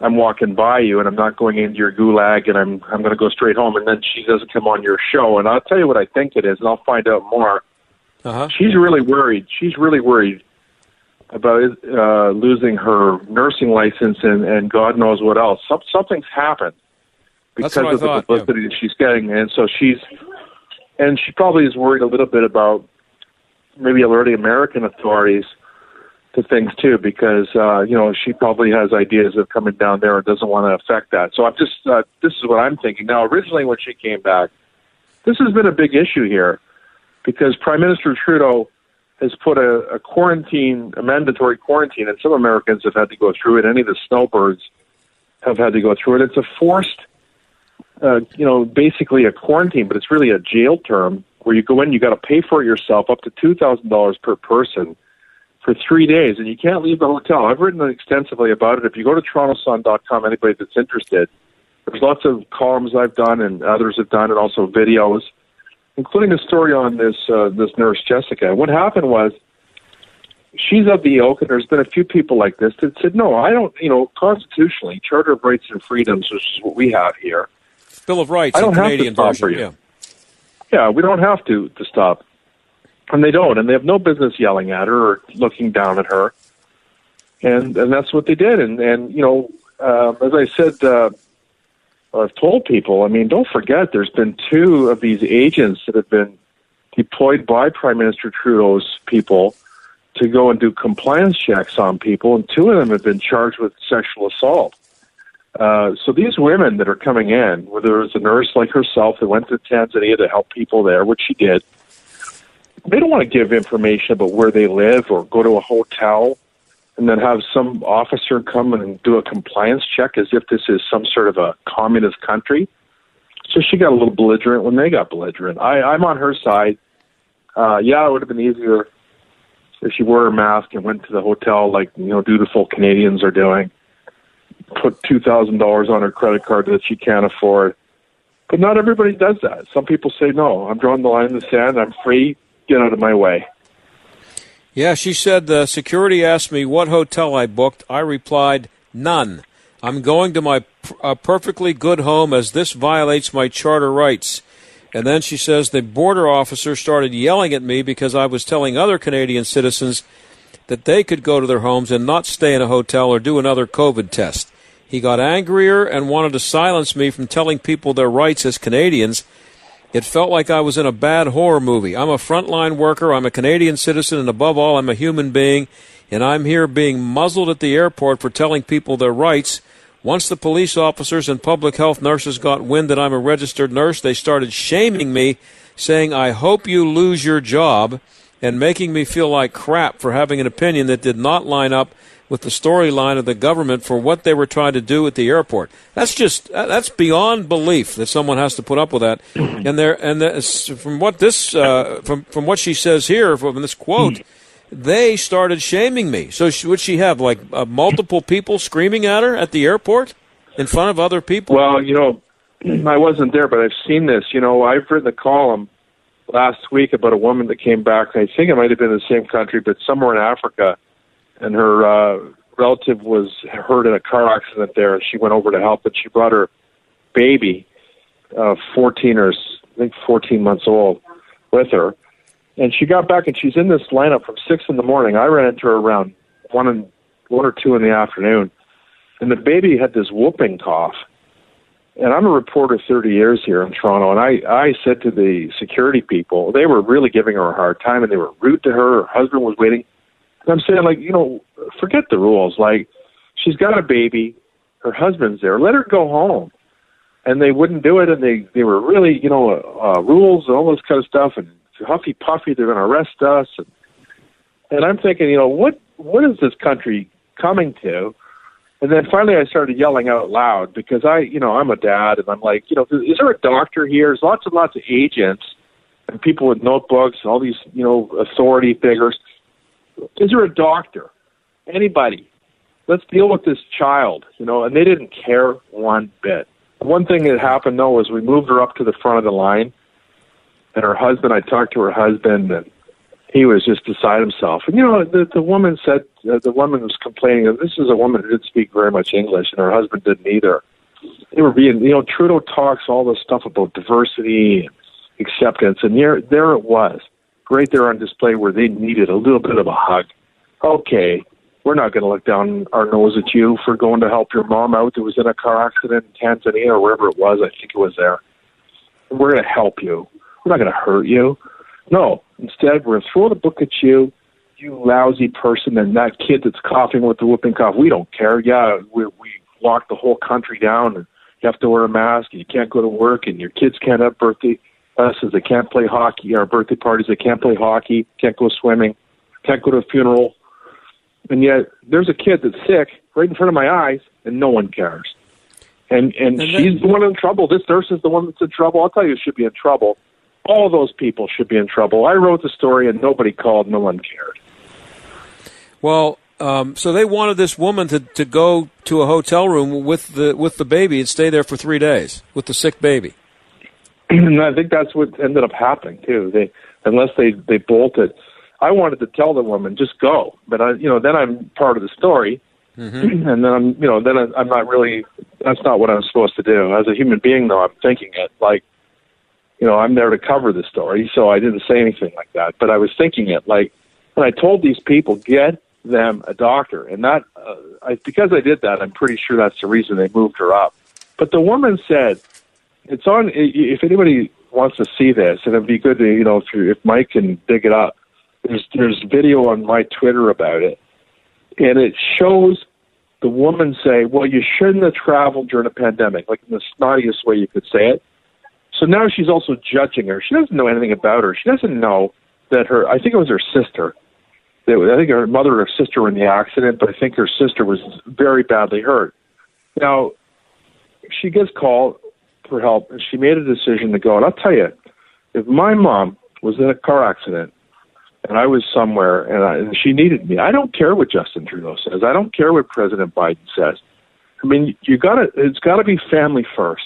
[SPEAKER 22] "I'm walking by you, and I'm not going into your gulag, and I'm I'm going to go straight home." And then she doesn't come on your show, and I'll tell you what I think it is, and I'll find out more.
[SPEAKER 1] Uh-huh.
[SPEAKER 22] She's really worried. She's really worried about uh, losing her nursing license and, and God knows what else. Some, something's happened because of the
[SPEAKER 1] thought,
[SPEAKER 22] publicity that she's getting, and so she's and she probably is worried a little bit about maybe alerting American authorities to things too, because uh, you know she probably has ideas of coming down there and doesn't want to affect that. So I'm just uh, this is what I'm thinking now. Originally, when she came back, this has been a big issue here because Prime Minister Trudeau has put a, a quarantine, a mandatory quarantine, and some Americans have had to go through it. Any of the snowbirds have had to go through it. It's a forced, uh, you know, basically a quarantine, but it's really a jail term where you go in, you got to pay for it yourself, up to two thousand dollars per person for three days, and you can't leave the hotel. I've written extensively about it. If you go to TorontoSun.com, anybody that's interested, there's lots of columns I've done and others have done, and also videos including a story on this uh, this nurse Jessica. What happened was she's of the ilk, and there's been a few people like this that said, "No, I don't." You know, constitutionally, Charter of Rights and Freedoms, which is what we have here.
[SPEAKER 1] Bill of Rights,
[SPEAKER 22] I don't have
[SPEAKER 1] Canadian
[SPEAKER 22] to stop
[SPEAKER 1] version.
[SPEAKER 22] for you.
[SPEAKER 1] Yeah.
[SPEAKER 22] Yeah, we don't have to to stop, and they don't, and they have no business yelling at her or looking down at her, and and that's what they did. And and you know, uh, as I said. Uh, I've told people, I mean, don't forget there's been two of these agents that have been deployed by Prime Minister Trudeau's people to go and do compliance checks on people, and two of them have been charged with sexual assault. Uh, so these women that are coming in, whether it's a nurse like herself that went to Tanzania to help people there, which she did, they don't want to give information about where they live or go to a hotel and then have some officer come and do a compliance check as if this is some sort of a communist country. So she got a little belligerent when they got belligerent. I, I'm on her side. Uh, yeah, it would have been easier if she wore her mask and went to the hotel like you know dutiful Canadians are doing. Put two thousand dollars on her credit card that she can't afford, But not everybody does that. Some people say, no, I'm drawing the line in the sand. I'm free. Get out of my way.
[SPEAKER 1] Yeah, she said the security asked me what hotel I booked. I replied, none. I'm going to my perfectly good home as this violates my charter rights. And then she says the border officer started yelling at me because I was telling other Canadian citizens that they could go to their homes and not stay in a hotel or do another COVID test. He got angrier and wanted to silence me from telling people their rights as Canadians. It felt like I was in a bad horror movie. I'm a frontline worker, I'm a Canadian citizen, and above all, I'm a human being, and I'm here being muzzled at the airport for telling people their rights. Once the police officers and public health nurses got wind that I'm a registered nurse, they started shaming me, saying, I hope you lose your job, and making me feel like crap for having an opinion that did not line up with the storyline of the government for what they were trying to do at the airport. That's just that's beyond belief that someone has to put up with that. (clears throat) And there and from what this uh, from from what she says here from this quote, they started shaming me. So she, would she have like uh, multiple people screaming at her at the airport in front of other people?
[SPEAKER 22] Well, you know, (clears throat) I wasn't there, but I've seen this. You know, I've written a column last week about a woman that came back. I think it might have been in the same country, but somewhere in Africa and her uh, relative was hurt in a car accident there, she went over to help, and she brought her baby, uh, 14 or I think 14 months old, with her. And she got back, and she's in this lineup from six in the morning. I ran into her around one and one or two in the afternoon, and the baby had this whooping cough. And I'm a reporter 30 years here in Toronto, and I I said to the security people, they were really giving her a hard time, and they were rude to her. Her husband was waiting I'm saying, like, you know, forget the rules. Like, she's got a baby, her husband's there. Let her go home. And they wouldn't do it, and they they were really, you know, uh, rules and all this kind of stuff. And huffy puffy, they're going to arrest us. And, and I'm thinking, you know, what what is this country coming to? And then finally, I started yelling out loud because I, you know, I'm a dad, and I'm like, you know, is there a doctor here? There's lots and lots of agents and people with notebooks, and all these, you know, authority figures is there a doctor? Anybody? Let's deal with this child, you know, and they didn't care one bit. One thing that happened though was we moved her up to the front of the line, and her husband. I talked to her husband, and he was just beside himself. And you know, the the woman said uh, the woman was complaining this is a woman who didn't speak very much English, and her husband didn't either. They were being, you know, Trudeau talks all this stuff about diversity and acceptance, and there there it was right there on display where they needed a little bit of a hug. Okay, we're not going to look down our nose at you for going to help your mom out that was in a car accident in Tanzania or wherever it was. I think it was there. We're going to help you. We're not going to hurt you. No, instead, we're going to throw the book at you, you lousy person, and that kid that's coughing with the whooping cough. We don't care. Yeah, we, we locked the whole country down, and you have to wear a mask, and you can't go to work, and your kids can't have birthday us is they can't play hockey, our birthday parties, they can't play hockey, can't go swimming, can't go to a funeral. And yet there's a kid that's sick right in front of my eyes and no one cares. And and, and she's the one in trouble. This nurse is the one that's in trouble. I'll tell you she should be in trouble. All those people should be in trouble. I wrote the story and nobody called, no one cared.
[SPEAKER 1] Well, um, so they wanted this woman to, to go to a hotel room with the with the baby and stay there for three days with the sick baby.
[SPEAKER 22] And I think that's what ended up happening too. They unless they they bolted. I wanted to tell the woman just go, but I you know then I'm part of the story, mm-hmm. and then I'm you know then I'm not really that's not what I'm supposed to do as a human being though. I'm thinking it like you know I'm there to cover the story, so I didn't say anything like that, but I was thinking it like when I told these people get them a doctor, and that uh, I, because I did that, I'm pretty sure that's the reason they moved her up. But the woman said it's on. If anybody wants to see this, and it'd be good to you know if, if Mike can dig it up. There's there's video on my Twitter about it, and it shows the woman say, "Well, you shouldn't have traveled during a pandemic," like in the snottiest way you could say it. So now she's also judging her. She doesn't know anything about her. She doesn't know that her. I think it was her sister. I think her mother or sister were in the accident, but I think her sister was very badly hurt. Now, she gets called for help, and she made a decision to go. And I'll tell you, if my mom was in a car accident and I was somewhere and, I, and she needed me, I don't care what Justin Trudeau says. I don't care what President Biden says. I mean, you got to. It's got to be family 1st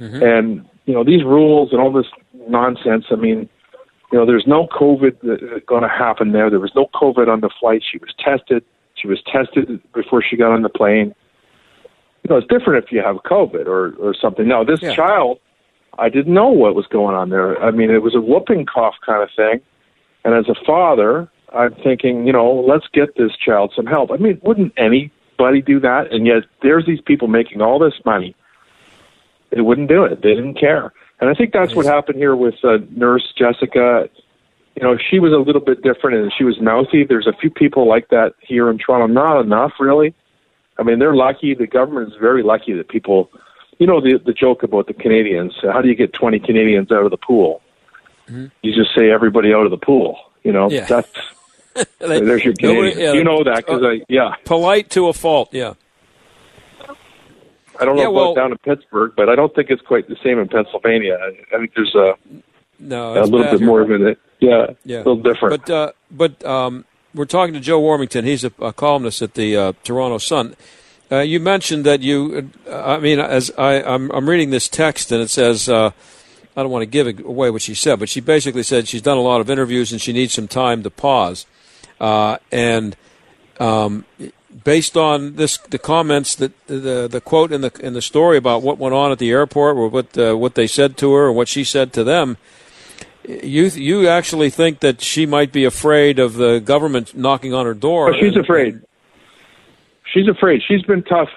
[SPEAKER 1] mm-hmm.
[SPEAKER 22] And you know, these rules and all this nonsense. I mean, you know, there's no COVID going to happen there. There was no COVID on the flight. She was tested. She was tested before she got on the plane. You know, it's different if you have COVID or or something. Now, this
[SPEAKER 1] Yeah.
[SPEAKER 22] child, I didn't know what was going on there. I mean, it was a whooping cough kind of thing. And as a father, I'm thinking, you know, let's get this child some help. I mean, wouldn't anybody do that? And yet, there's these people making all this money. They wouldn't do it. They didn't care. And I think that's what happened here with uh, Nurse Jessica. You know, she was a little bit different and she was mouthy. There's a few people like that here in Toronto. Not enough, really. I mean, they're lucky. The government is very lucky that people, you know, the the joke about the Canadians. How do you get 20 Canadians out of the pool? You just say everybody out of the pool. You know,
[SPEAKER 1] Yeah.
[SPEAKER 22] that's (laughs) there's your Canadian.
[SPEAKER 1] yeah,
[SPEAKER 22] you know that because
[SPEAKER 1] uh,
[SPEAKER 22] I yeah.
[SPEAKER 1] Polite to a fault. Yeah.
[SPEAKER 22] I don't know
[SPEAKER 1] Yeah,
[SPEAKER 22] about
[SPEAKER 1] well-
[SPEAKER 22] down in Pittsburgh, but I don't think it's quite the same in Pennsylvania. I, I think there's a
[SPEAKER 1] No,
[SPEAKER 22] a little
[SPEAKER 1] bad
[SPEAKER 22] bit more of it. Yeah,
[SPEAKER 1] Yeah,
[SPEAKER 22] a little different.
[SPEAKER 1] But uh, but um, we're talking to Joe Warmington. He's a, a columnist at the uh, Toronto Sun. Uh, you mentioned that you. Uh, I mean, as I, I'm, I'm reading this text, and it says. Uh, I don't want to give away what she said, but she basically said she's done a lot of interviews and she needs some time to pause. Uh, and um, based on this, the comments that the the quote in the in the story about what went on at the airport, or what uh, what they said to her, or what she said to them, you you actually think that she might be afraid of the government knocking on her door?
[SPEAKER 22] Oh, she's
[SPEAKER 1] and-
[SPEAKER 22] afraid. She's afraid. She's been tough.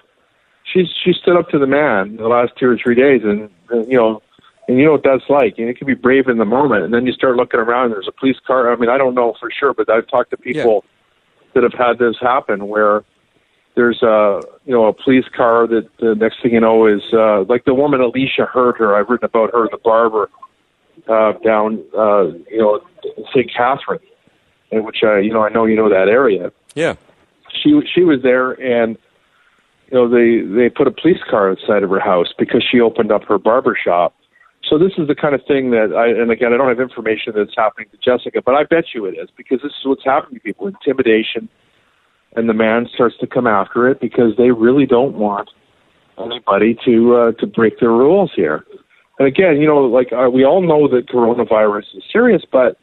[SPEAKER 22] She's she stood up to the man the last two or three days, and uh, you know, and you know what that's like. And it can be brave in the moment, and then you start looking around. And there's a police car. I mean, I don't know for sure, but I've talked to people that have had this happen where there's a you know a police car that the next thing you know is uh, like the woman Alicia Herter. I've written about her, the barber uh, down uh, you know St. Catherine, in which I you know I know you know that area
[SPEAKER 1] Yeah.
[SPEAKER 22] she she was there and you know they they put a police car outside of her house because she opened up her barber shop so this is the kind of thing that i and again i don't have information that's happening to jessica but i bet you it is because this is what's happening to people intimidation and the man starts to come after it because they really don't want anybody to uh, to break their rules here and again you know like uh, we all know that coronavirus is serious but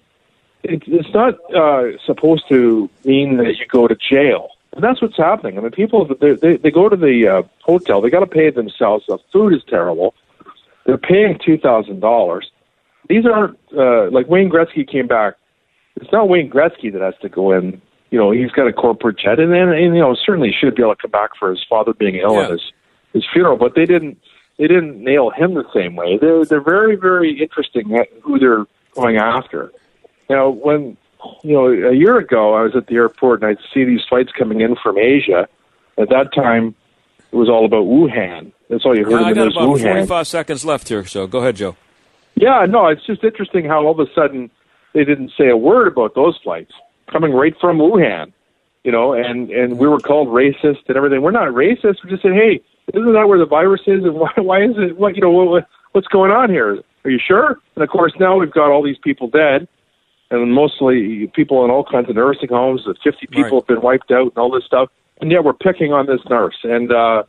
[SPEAKER 22] it, it's not uh, supposed to mean that you go to jail. And that's what's happening. I mean, people they they, go to the uh, hotel. They got to pay themselves. The food is terrible. They're paying two thousand dollars. These aren't uh, like Wayne Gretzky came back. It's not Wayne Gretzky that has to go in. You know, he's got a corporate jet, and then and, you know certainly he should be able to come back for his father being ill at his his funeral. But they didn't they didn't nail him the same way. They're they're very very interesting at who they're going after. Now, when you know a year ago, I was at the airport and I'd see these flights coming in from Asia. At that time, it was all about Wuhan. That's all you heard
[SPEAKER 1] Yeah, I got about
[SPEAKER 22] Wuhan.
[SPEAKER 1] 45 seconds left here, so go ahead, Joe.
[SPEAKER 22] Yeah, no, it's just interesting how all of a sudden they didn't say a word about those flights coming right from Wuhan. You know, and and we were called racist and everything. We're not racist. We just said, hey, isn't that where the virus is? And why why is it? What you know? What, what's going on here? Are you sure? And of course, now we've got all these people dead, and mostly people in all kinds of nursing homes. That 50 people have been wiped out and all this stuff. And yet we're picking on this nurse. And uh,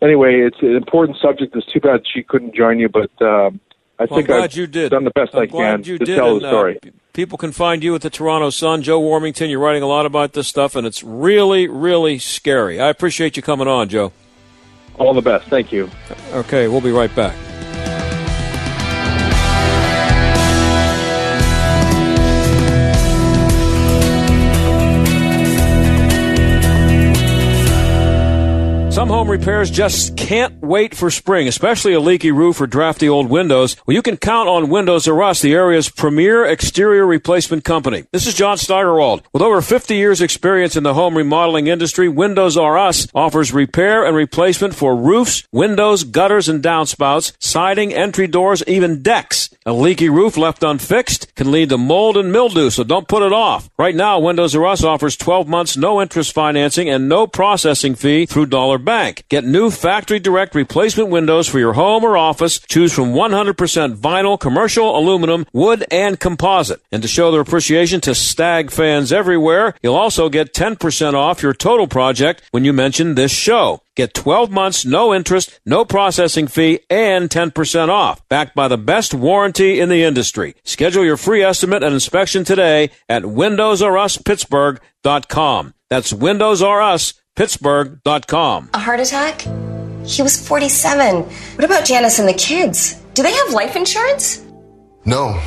[SPEAKER 22] anyway, it's an important subject. It's too bad she couldn't join you, but um, I
[SPEAKER 1] Well, I'm
[SPEAKER 22] think
[SPEAKER 1] glad
[SPEAKER 22] I've
[SPEAKER 1] you did.
[SPEAKER 22] done the best
[SPEAKER 1] I'm
[SPEAKER 22] I can
[SPEAKER 1] you
[SPEAKER 22] to
[SPEAKER 1] did,
[SPEAKER 22] tell
[SPEAKER 1] and,
[SPEAKER 22] the
[SPEAKER 1] uh,
[SPEAKER 22] story.
[SPEAKER 1] p- people can find you at the Toronto Sun. Joe Warmington, you're writing a lot about this stuff, and it's really, really scary. I appreciate you coming on, Joe.
[SPEAKER 22] All the best. Thank you.
[SPEAKER 1] Okay, we'll be right back. Some home repairs just can't wait for spring, especially a leaky roof or drafty old windows. Well, you can count on Windows R Us, the area's premier exterior replacement company. This is John Steigerwald. With over 50 years experience in the home remodeling industry, Windows R Us offers repair and replacement for roofs, windows, gutters and downspouts, siding, entry doors, even decks. A leaky roof left unfixed can lead to mold and mildew, so don't put it off. Right now, Windows R Us offers 12 months no interest financing and no processing fee through dollar bank. Get new factory direct replacement windows for your home or office. Choose from 100% vinyl, commercial, aluminum, wood, and composite. And to show their appreciation to Stag fans everywhere, you'll also get 10% off your total project when you mention this show. Get 12 months, no interest, no processing fee, and 10% off. Backed by the best warranty in the industry. Schedule your free estimate and inspection today at WindowsRUsPittsburgh.com. That's WindowsRUsPittsburgh.com.
[SPEAKER 23] A heart attack? He was 47. What about Janice and the kids? Do they have life insurance?
[SPEAKER 20] No.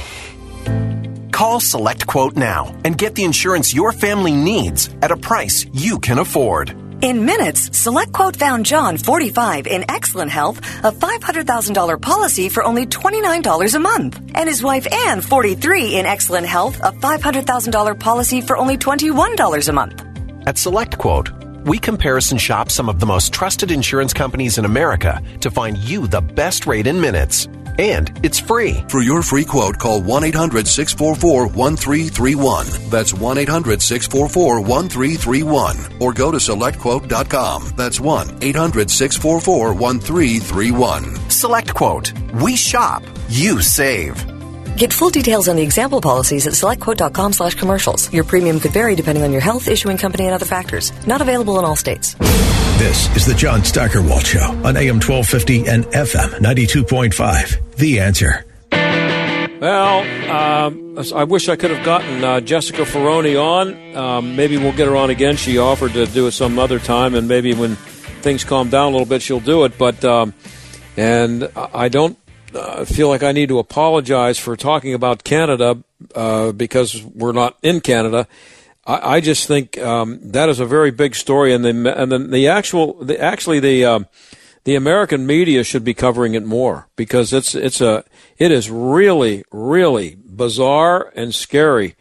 [SPEAKER 24] Call Select Quote now and get the insurance your family needs at a price you can afford.
[SPEAKER 25] In minutes, SelectQuote found John, 45, in excellent health, a $500,000 policy for only $29 a month. And his wife Anne, 43, in excellent health, a $500,000 policy for only $21 a month.
[SPEAKER 24] At SelectQuote, we comparison shop some of the most trusted insurance companies in America to find you the best rate in minutes. And it's free.
[SPEAKER 26] For your free quote, call 1 800 644 1331. That's 1 800 644 1331. Or go to selectquote.com. That's 1 800 644 1331.
[SPEAKER 24] SelectQuote. We shop, you save.
[SPEAKER 25] Get full details on the example policies at selectquote.com slash commercials. Your premium could vary depending on your health, issuing company, and other factors. Not available in all states.
[SPEAKER 5] This is the John Steigerwald Show on AM 1250 and FM 92.5. The answer.
[SPEAKER 1] Well, um, I wish I could have gotten uh, Jessica Ferroni on. Um, maybe we'll get her on again. She offered to do it some other time, and maybe when things calm down a little bit, she'll do it. But um, and I don't uh, feel like I need to apologize for talking about Canada uh, because we're not in Canada. I, I just think um, that is a very big story, and the and then the actual the actually the um, the American media should be covering it more because it's it's a it is really really bizarre and scary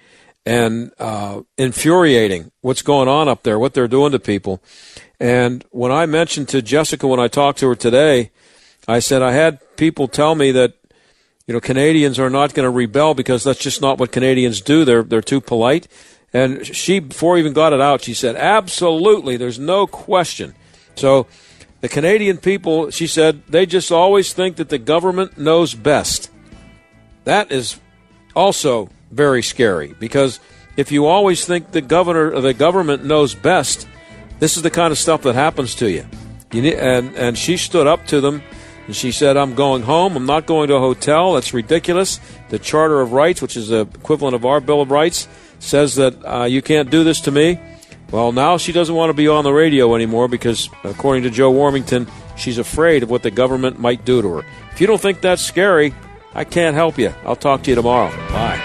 [SPEAKER 1] and uh, infuriating what's going on up there, what they're doing to people. And when I mentioned to Jessica when I talked to her today, I said I had people tell me that you know Canadians are not going to rebel because that's just not what Canadians do. They're they're too polite. And she, before even got it out, she said, "Absolutely, there's no question." So the Canadian people, she said, they just always think that the government knows best. That is also very scary because if you always think the governor or the government knows best, this is the kind of stuff that happens to you. you need, and and she stood up to them and she said, "I'm going home. I'm not going to a hotel. That's ridiculous. The Charter of Rights, which is the equivalent of our Bill of Rights, says that uh, you can't do this to me." Well, now she doesn't want to be on the radio anymore because, according to Joe Warmington, she's afraid of what the government might do to her. If you don't think that's scary, I can't help you. I'll talk to you tomorrow. Bye.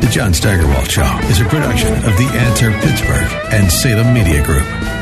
[SPEAKER 5] The John Steigerwald Show is a production of The Answer Pittsburgh and Salem Media Group.